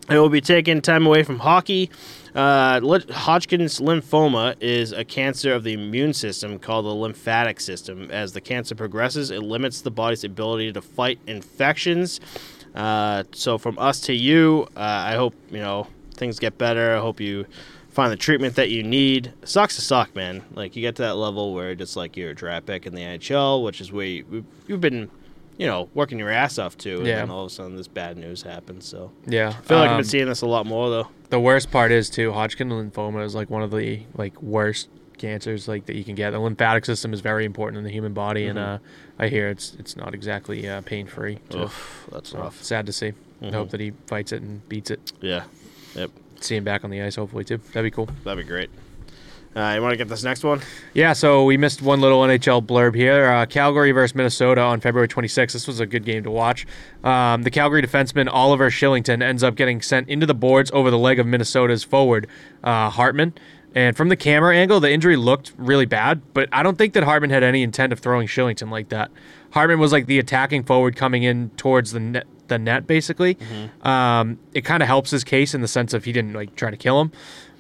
and will be taking time away from hockey. Uh, Hodgkin's lymphoma is a cancer of the immune system called the lymphatic system. As the cancer progresses, it limits the body's ability to fight infections. Uh, so, from us to you, uh, I hope you know things get better. I hope you find the treatment that you need. Sucks to suck, man. Like you get to that level where it's like you're a draft pick in the NHL, which is where you, you've been, you know, working your ass off to, and Yeah. then all of a sudden this bad news happens. So Yeah, I feel like I've um, been seeing this a lot more though. the worst part is too. Hodgkin lymphoma is like one of the like worst cancers like that you can get. The lymphatic system is very important in the human body, and uh, I hear it's it's not exactly uh, pain free. Oof, that's rough. Sad to see. I hope that he fights it and beats it. Yeah, yep, See him back on the ice, hopefully too. That'd be cool. that'd be great. Uh, you want to get this next one? Yeah, so we missed one little NHL blurb here. Uh, Calgary versus Minnesota on February 26th. This was a good game to watch. Um, the Calgary defenseman Oliver Kylington ends up getting sent into the boards over the leg of Minnesota's forward uh, Hartman. And from the camera angle, the injury looked really bad, but I don't think that Hartman had any intent of throwing Kylington like that. Hartman was like the attacking forward coming in towards the net, the net basically. Um, it kind of helps his case in the sense of he didn't like try to kill him.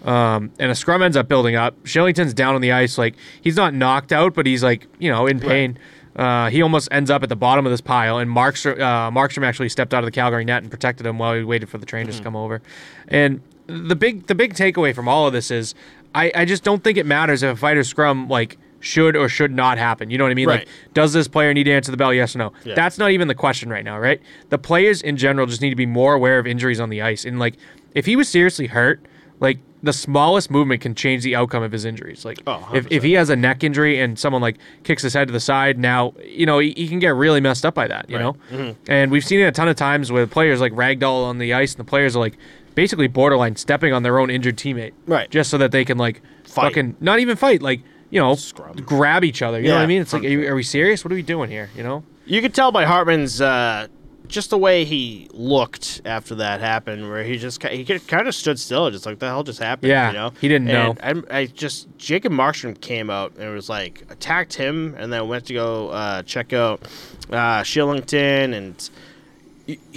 Um, and a scrum ends up building up. Kylington's down on the ice, like he's not knocked out, but he's like you know in pain. Uh, he almost ends up at the bottom of this pile, and Markstrom, uh, Markstrom actually stepped out of the Calgary net and protected him while he waited for the trainers to come over. And the big the big takeaway from all of this is, I, I just don't think it matters if a fighter scrum like should or should not happen. You know what I mean? Right. Like, does this player need to answer the bell? Yes or no? Yeah. That's not even the question right now, right? The players in general just need to be more aware of injuries on the ice. And like, if he was seriously hurt, like the smallest movement can change the outcome of his injuries. Like, Oh, if, if he has a neck injury and someone like kicks his head to the side, now you know he, he can get really messed up by that. You know, Mm-hmm. and we've seen it a ton of times with players like ragdoll on the ice, and the players are like basically borderline stepping on their own injured teammate, Right. Just so that they can like Fight. fucking not even fight, like you know, Scrum. grab each other. You know what I mean? It's like, are, you, are we serious? What are we doing here? You know? You could tell by Hartman's uh, just the way he looked after that happened, where he just he kind of stood still, just like the hell just happened. Yeah, you know, he didn't know. And I, I just Jacob Markstrom came out and was like attacked him, and then went to go uh, check out uh, Kylington, and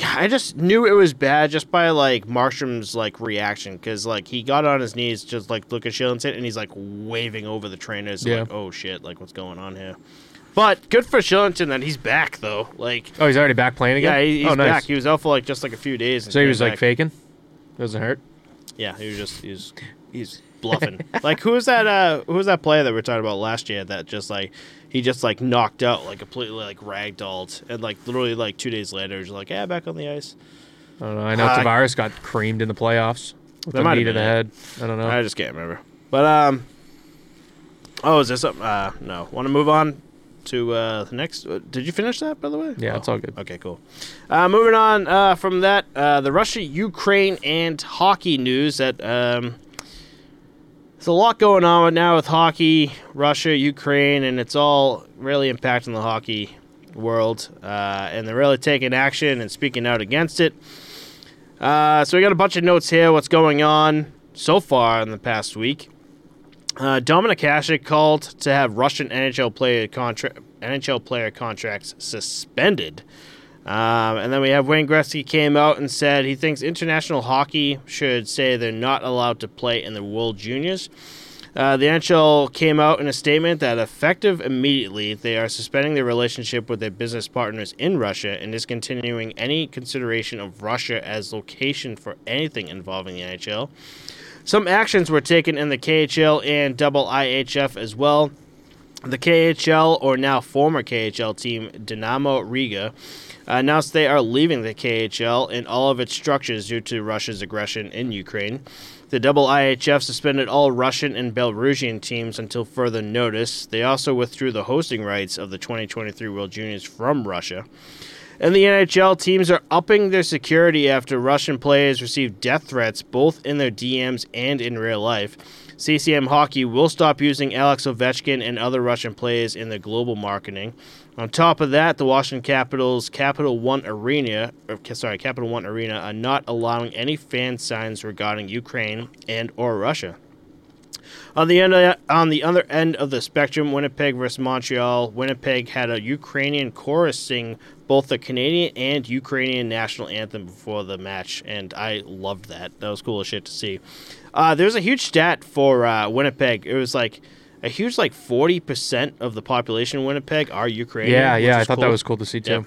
I just knew it was bad just by like Markstrom's like reaction, because like he got on his knees, just like look at Kylington, and he's like waving over the trainers, Yeah. like oh shit, like what's going on here. But good for Kylington that he's back though. Like Oh, he's already back playing again. yeah, he- he's oh, nice. back. He was out for like just like a few days. and so he was like faking. Doesn't hurt. Yeah, he was just he's he's bluffing. *laughs* like who was that? Uh, who was that player that we were talking about last year that just like he just like knocked out like completely like ragdolled and like literally like two days later he's like yeah back on the ice. I don't know. I know Uh, Tavares got creamed in the playoffs with That might have knee to the head. I don't know. I just can't remember. But um, oh, is this something? Uh, no. Want to move on to uh the next? uh, Did you finish that by the way? Yeah, Oh, it's all good. Okay, cool. Uh, moving on uh, from that, uh, the Russia, Ukraine, and hockey news. That um, there's a lot going on right now with hockey, Russia, Ukraine, and it's all really impacting the hockey world. Uh, and they're really taking action and speaking out against it. Uh, so we got a bunch of notes here. What's going on so far in the past week? Uh, Dominik Hasek called to have Russian NHL player NHL player contracts suspended. Um, and then we have Wayne Gretzky came out and said he thinks international hockey should say they're not allowed to play in the World Juniors. Uh, the NHL came out in a statement that effective immediately, they are suspending their relationship with their business partners in Russia and discontinuing any consideration of Russia as location for anything involving the NHL. Some actions were taken in the KHL and double IHF as well. The KHL, or now former KHL team, Dynamo Riga, Uh, announced they are leaving the KHL and all of its structures due to Russia's aggression in Ukraine. The double IHF suspended all Russian and Belarusian teams until further notice. They also withdrew the hosting rights of the 2023 World Juniors from Russia. And the NHL teams are upping their security after Russian players received death threats both in their DMs and in real life. CCM Hockey will stop using Alex Ovechkin and other Russian players in their global marketing. On top of that, the Washington Capitals Capital One Arena, or, sorry, Capital One Arena, are not allowing any fan signs regarding Ukraine and or Russia. On the end on the other end of the spectrum, Winnipeg versus Montreal. Winnipeg had a Ukrainian chorus sing both the Canadian and Ukrainian national anthem before the match, and I loved that. That was cool as shit to see. Uh, there's a huge stat for uh, Winnipeg. It was like a huge like 40% of the population in Winnipeg are Ukrainian. Yeah, yeah, I thought that was cool to see too.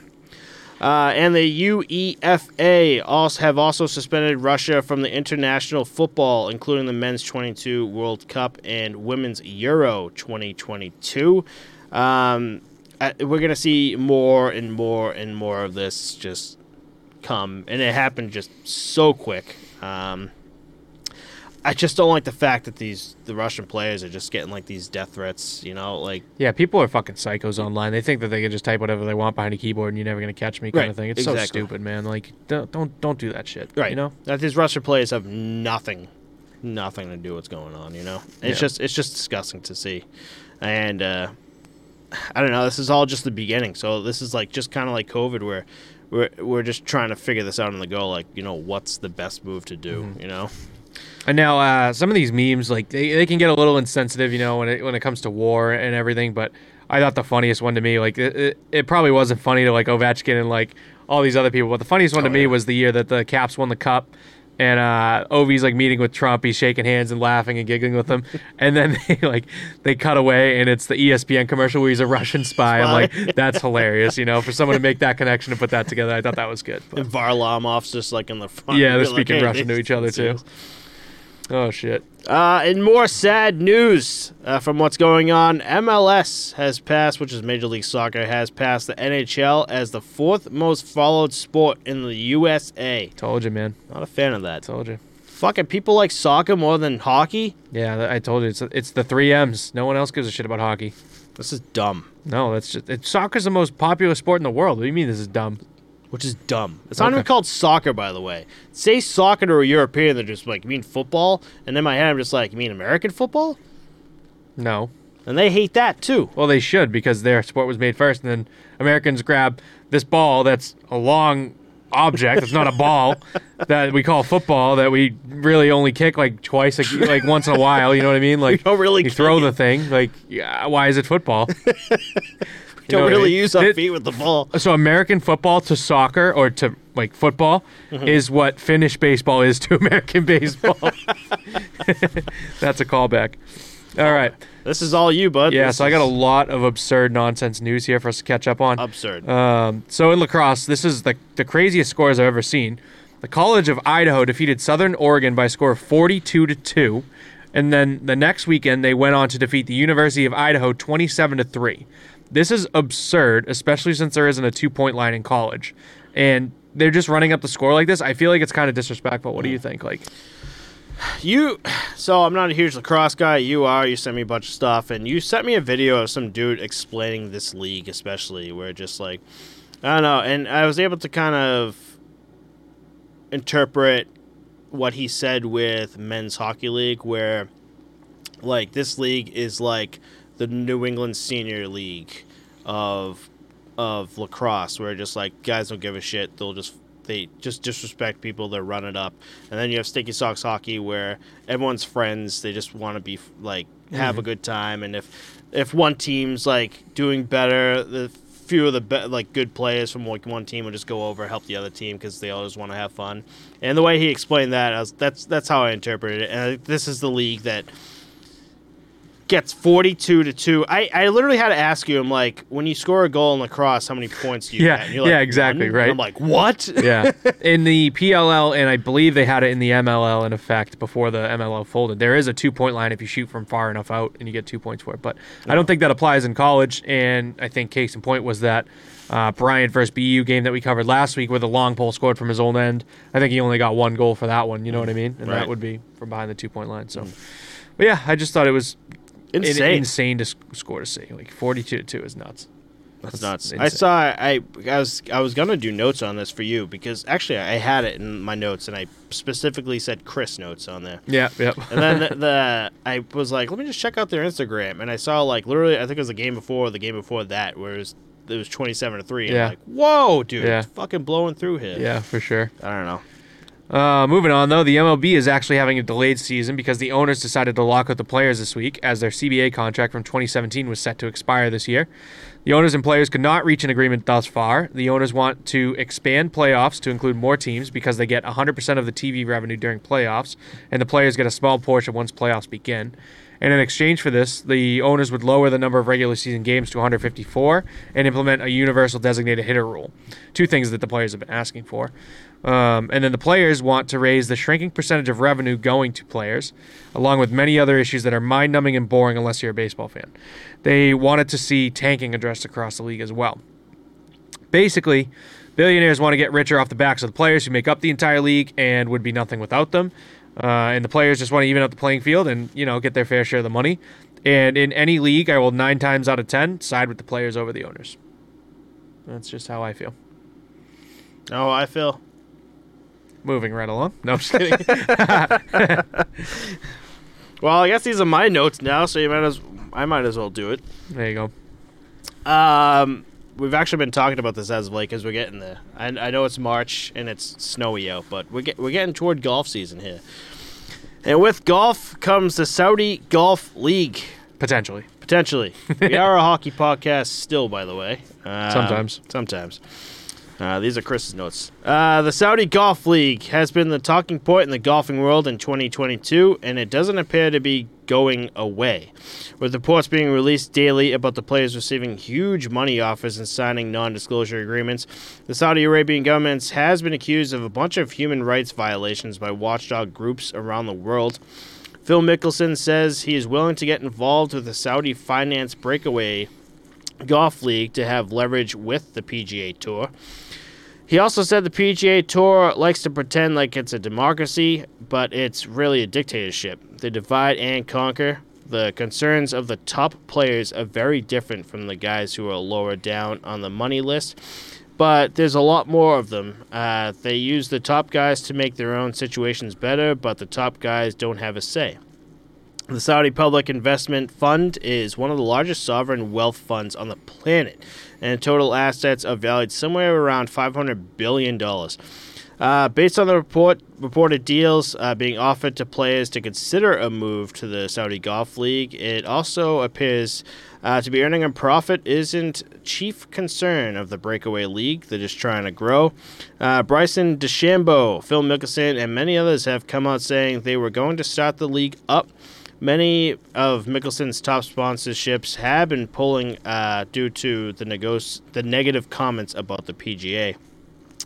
Uh, and the UEFA also have also suspended Russia from the international football, including the men's 22 World Cup and women's Euro 2022. Um, we're gonna see more and more and more of this just come, and it happened just so quick. Um, I just don't like the fact that these the Russian players are just getting like these death threats. You know, like Yeah, people are fucking psychos online. They think that they can just type whatever they want behind a keyboard and you're never gonna catch me, kind Right, of thing. It's so stupid, man. Like, don't don't don't do that shit. Right. You know. that these Russian players have nothing, nothing to do with what's going on. You know, it's Yeah. just it's just disgusting to see, and uh, I don't know. This is all just the beginning. So this is like just kind of like COVID, where we're we're just trying to figure this out on the go. Like you know, what's the best move to do? Mm-hmm. You know, And now uh, some of these memes, like they, they can get a little insensitive, you know, when it when it comes to war and everything. But I thought the funniest one to me, like it, it, it probably wasn't funny to like Ovechkin and like all these other people, but the funniest one to Oh, me yeah. was the year that the Caps won the cup. And uh, Ovi's like meeting with Trump. He's shaking hands and laughing and giggling with him. *laughs* And then they like they cut away, and it's the ESPN commercial where he's a Russian spy. I'm like, that's *laughs* hilarious, you know, for someone to make that connection and put that together. I thought that was good. But- and Varlamov's just like in the front. yeah, they're You're like, speaking hey, Russian to each other too. Oh shit. Uh, in more sad news uh, from what's going on, MLS has passed, which is Major League Soccer, has passed the NHL as the fourth most followed sport in the USA. Told you, man. Not a fan of that. Told you. Fucking people like soccer more than hockey. Yeah, I told you it's it's the three M's. No one else gives a shit about hockey. This is dumb. No, that's just it, soccer's the most popular sport in the world. What do you mean this is dumb? Which is dumb. It's not even called soccer, by the way. Say soccer to a European, they're just like, you mean football? And in my head, I'm just like, you mean American football? No. And they hate that too. Well, they should because their sport was made first, and then Americans grab this ball that's a long object. It's not a ball *laughs* that we call football that we really only kick like twice, like, like once in a while. You know what I mean? *laughs* Like don't really you throw it. the thing. Like, yeah, why is it football? *laughs* Don't know really mean? use our It- feet with the ball. So American football to soccer or to like football Mm-hmm. is what Finnish baseball is to *laughs* American baseball. *laughs* That's a callback. All right. This is all you, bud. Yeah, This so I got a lot of absurd nonsense news here for us to catch up on. absurd. Um, so in lacrosse, this is the, the craziest scores I've ever seen. The College of Idaho defeated Southern Oregon by a score of 42 to 2. And then the next weekend they went on to defeat the University of Idaho 27 to 3. This is absurd, especially since there isn't a two-point line in college. And they're just running up the score like this. I feel like it's kind of disrespectful. What do you think? Like You, so I'm not a huge lacrosse guy. You are. You sent me a bunch of stuff, and you sent me a video of some dude explaining this league, especially where just like, I don't know, and I was able to kind of interpret what he said with men's hockey league, where like this league is like the New England Senior League of of lacrosse, where just like guys don't give a shit. They'll just they just disrespect people. They're running up, and then you have sticky socks hockey, where everyone's friends. They just want to be like have a mm-hmm. good time, and if if one team's like doing better, the few of the be- like good players from like one team will just go over help the other team because they always want to have fun. And the way he explained that, I was, that's that's how I interpreted it. And I this is the league that gets 42 to 2. I, I literally had to ask you, I'm like, when you score a goal in lacrosse, how many points do you Yeah, get? And you're yeah, exactly, right. And I'm like, what? yeah. *laughs* In the PLL, and I believe they had it in the MLL in effect before the MLL folded. There is a two point line if you shoot from far enough out and you get two points for it. But I don't think that applies in college. And I think case in point was that uh, Bryant versus BU game that we covered last week where the long pole scored from his own end. I think he only got one goal for that one. You know what I mean? And Right. that would be from behind the two point line. So, but yeah, I just thought it was in- Insane. insane to score to see. Like 42 to 2 is nuts. That's nuts. insane. I saw. I I was I was gonna do notes on this for you because actually I had it in my notes and I specifically said Chris notes on there. Yeah, yeah. And then the, the I was like, let me just check out their Instagram, and I saw like literally, I think it was the game before, the game before that, where it was, it was twenty seven to three. And Yeah. I'm like, whoa, dude, Yeah. it's fucking blowing through here. yeah, for sure. I don't know. Uh, moving on, though, the MLB is actually having a delayed season because the owners decided to lock out the players this week as their CBA contract from 2017 was set to expire this year. The owners and players could not reach an agreement thus far. The owners want to expand playoffs to include more teams because they get 100% of the TV revenue during playoffs, and the players get a small portion once playoffs begin. And in exchange for this, the owners would lower the number of regular season games to 154 and implement a universal designated hitter rule. Two things that the players have been asking for. Um, and then the players want to raise the shrinking percentage of revenue going to players, along with many other issues that are mind numbing and boring unless you're a baseball fan. They wanted to see tanking addressed across the league as well. Basically, billionaires want to get richer off the backs of the players who make up the entire league and would be nothing without them. Uh, and the players just want to even out the playing field and you know get their fair share of the money. And in any league, I will nine times out of ten side with the players over the owners. That's just how I feel. Oh, I feel. Moving right along. No, I'm just kidding. *laughs* Well, I guess these are my notes now, so you might as I might as well do it. there you go. Um, we've actually been talking about this as of late because we're getting there. I, I know it's March and it's snowy out, but we're get, we're getting toward golf season here. And with golf comes the Saudi Golf League. Potentially. Potentially. *laughs* we are a hockey podcast still, by the way. Um, Sometimes. Sometimes. Uh, these are Chris's notes. Uh, the Saudi Golf League has been the talking point in the golfing world in 2022, and it doesn't appear to be going away. With reports being released daily about the players receiving huge money offers and signing non disclosure agreements, the Saudi Arabian government has been accused of a bunch of human rights violations by watchdog groups around the world. Phil Mickelson says he is willing to get involved with the Saudi finance breakaway golf league to have leverage with the PGA Tour. He also said the PGA Tour likes to pretend like it's a democracy, but it's really a dictatorship. They divide and conquer. The concerns of the top players are very different from the guys who are lower down on the money list, but there's a lot more of them. Uh, they use the top guys to make their own situations better, but the top guys don't have a say. The Saudi Public Investment Fund is one of the largest sovereign wealth funds on the planet, and total assets are valued somewhere around $500 billion. Uh, based on the report, reported deals uh, being offered to players to consider a move to the Saudi Golf League, it also appears uh, to be earning a profit isn't chief concern of the breakaway league. They're just trying to grow. Uh, Bryson DeChambeau, Phil Mickelson, and many others have come out saying they were going to start the league up. Many of Mickelson's top sponsorships have been pulling uh, due to the, negos- the negative comments about the PGA.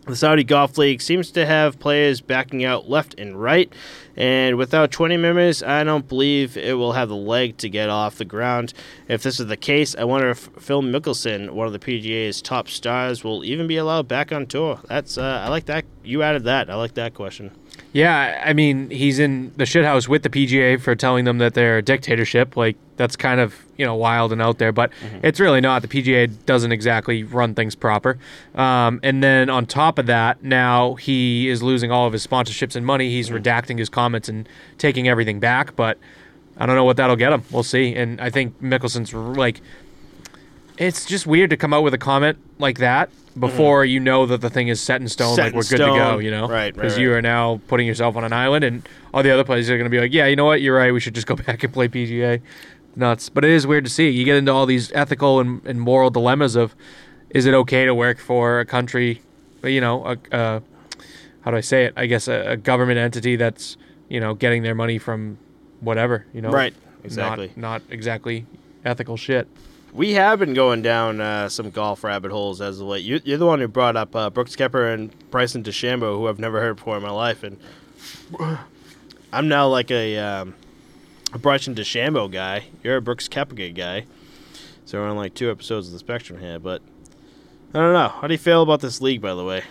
The Saudi Golf League seems to have players backing out left and right, and without 20 members, I don't believe it will have the leg to get off the ground. If this is the case, I wonder if Phil Mickelson, one of the PGA's top stars, will even be allowed back on tour. That's uh, I like that. You added that. I like that question. Yeah, I mean, he's in the shithouse with the PGA for telling them that they're a dictatorship. Like, that's kind of, you know, wild and out there, but it's really not. The PGA doesn't exactly run things proper. Um, and then on top of that, now he is losing all of his sponsorships and money. He's redacting his comments and taking everything back, but I don't know what that'll get him. We'll see. And I think Mickelson's like, it's just weird to come out with a comment like that mm-hmm. before you know that the thing is set in stone, Set like in we're good to go, you know? Right, right, Because right. you are now putting yourself on an island, and all the other players are going to be like, yeah, you know what? You're right. We should just go *laughs* back and play PGA. Nuts. But it is weird to see. You get into all these ethical and, and moral dilemmas of, is it okay to work for a country, you know, a, a how do I say it? I guess a, a government entity that's you know getting their money from whatever, you know, Right. not- Exactly. not exactly ethical shit. We have been going down uh, some golf rabbit holes as of late. You, you're the one who brought up uh, Brooks Koepka and Bryson DeChambeau, who I've never heard before in my life, and I'm now like a, um, a Bryson DeChambeau guy. You're a Brooks Koepka guy, so we're on like two episodes of the spectrum here. But I don't know. How do you feel about this league, by the way?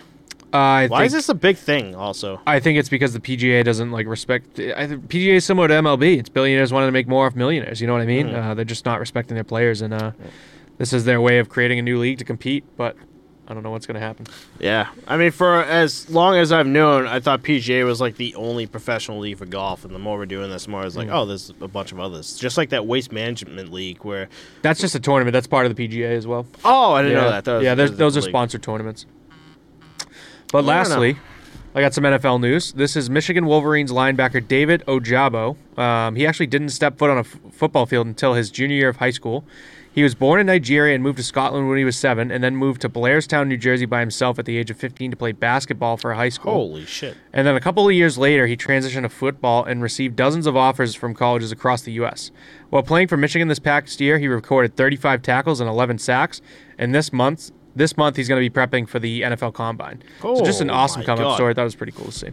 Uh, I Why think, is this a big thing? Also, I think it's because the PGA doesn't like respect. I think PGA is similar to MLB. It's billionaires wanting to make more off millionaires. You know what I mean? Mhm. Uh, they're just not respecting their players, and uh, this is their way of creating a new league to compete. But I don't know what's going to happen. yeah. I mean, for as long as I've known, I thought PGA was like the only professional league for golf, and the more we're doing this, the more it's like, Mm. oh, there's a bunch of others. Just like that waste management league where That's just a tournament. That's part of the PGA as well. Oh, I didn't yeah, know that. that was, yeah, that those are league. sponsored tournaments. But I don't know. lastly, I got some NFL news. This is Michigan Wolverines linebacker David Ojabo. Um, he actually didn't step foot on a f- football field until his junior year of high school. He was born in Nigeria and moved to Scotland when he was seven, and then moved to Blairstown, New Jersey by himself at the age of 15 to play basketball for high school. Holy shit! And then a couple of years later, he transitioned to football and received dozens of offers from colleges across the U.S. While playing for Michigan this past year, he recorded 35 tackles and 11 sacks. And this month, this month he's going to be prepping for the NFL Combine. Oh, so just an Oh awesome my come up story. That was pretty cool to see.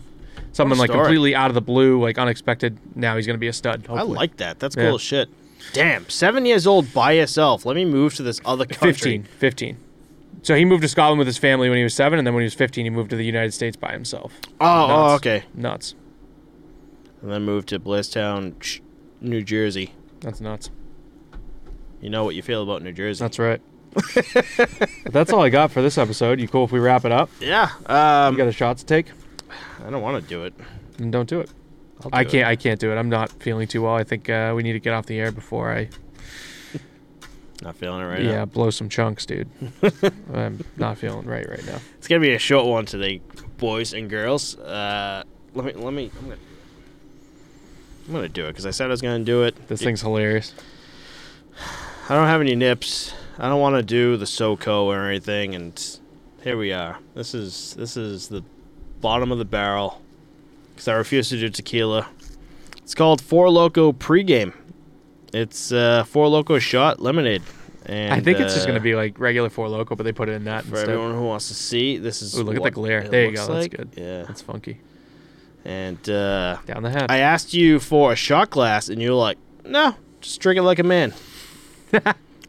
Someone like completely out of the blue, like unexpected. Now he's going to be a stud. I like that. That's Yeah. cool as shit. Damn, seven years old by yourself. Let me move to this other country. 15. 15. So he moved to Scotland with his family when he was seven, and then when he was 15, he moved to the United States by himself. Oh, oh, okay. Nuts. And then moved to Blairstown, sh- New Jersey. That's nuts. You know what you feel about New Jersey? That's right. *laughs* that's all I got for this episode. You cool if we wrap it up? yeah. You Um, got a shot to take? I don't want to do it. Then don't do it. Do I can't. I can't do it. I'm not feeling too well. I think uh, we need to get off the air before I *laughs* Not feeling it right yeah now. blow some chunks, dude. *laughs* I'm not feeling right right now. It's gonna be a short one today, boys and girls. Uh, let me. Let me. I'm gonna. I'm gonna do it because I said I was gonna do it. This thing's hilarious. *sighs* I don't have any nips. I don't want to do the SoCo or anything, and here we are. This is this is the bottom of the barrel because I refuse to do tequila. It's called Four Loco pregame. It's uh, Four Loco shot lemonade. And I think it's just uh, gonna be like regular Four Loco, but they put it in that for instead. everyone who wants to see. This is Ooh, look at the glare. There you go. That's good. Yeah, That's funky. and uh, Down the hatch. I asked you for a shot glass, and you're like, "No, just drink it like a man." *laughs*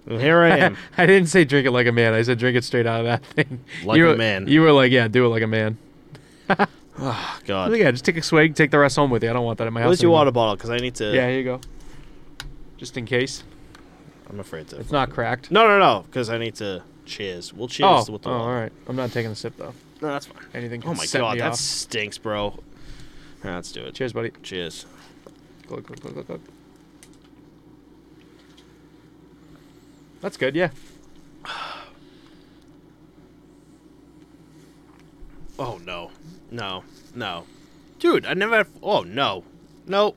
well, *laughs* here I am. *laughs* I didn't say drink it like a man. I said drink it straight out of that thing. *laughs* Like you a man. You were like, yeah, do it like a man. Oh God. yeah, just take a swig, take the rest home with you. I don't want that in my house. Where's your anymore. water bottle? Because I need to. Yeah, here you go. Just in case I'm afraid to. it's not cracked. No, no, no. Because I need to cheers. We'll cheers Oh, with the oh, water. all right. I'm not taking a sip though. No, that's fine. Anything. Oh my God, that off. stinks, bro. All right, let's do it. Cheers, buddy. Cheers. Glug, glug, glug, glug, glug. That's good. Yeah. Oh no, no, no, dude. I never. Oh no, no,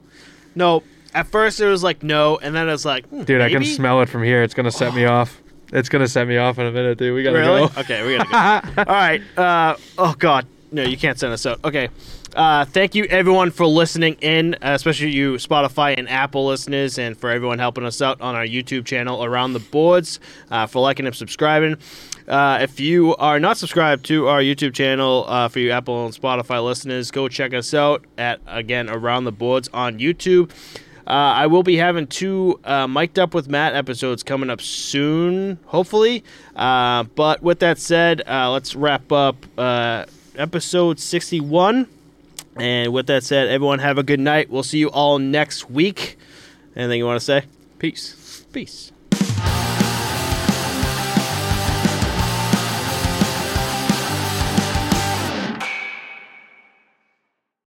no. At first it was like no, and then it was like, hmm, Dude, I can smell it from here. It's gonna set me off. It's gonna set me off in a minute, dude. We gotta Really? go. Okay, we gotta *laughs* go. All right. Uh, oh God, no, you can't send us out. Okay. Uh, thank you everyone for listening in, uh, especially you Spotify and Apple listeners, and for everyone helping us out on our YouTube channel around the boards, uh, for liking and subscribing. Uh, if you are not subscribed to our YouTube channel, uh, for you Apple and Spotify listeners, go check us out at again around the boards on YouTube. Uh, I will be having two uh, mic'd up with Matt episodes coming up soon, hopefully. Uh, but with that said, uh, let's wrap up episode 61. And with that said, everyone have a good night. We'll see you all next week. Anything you want to say? Peace. Peace.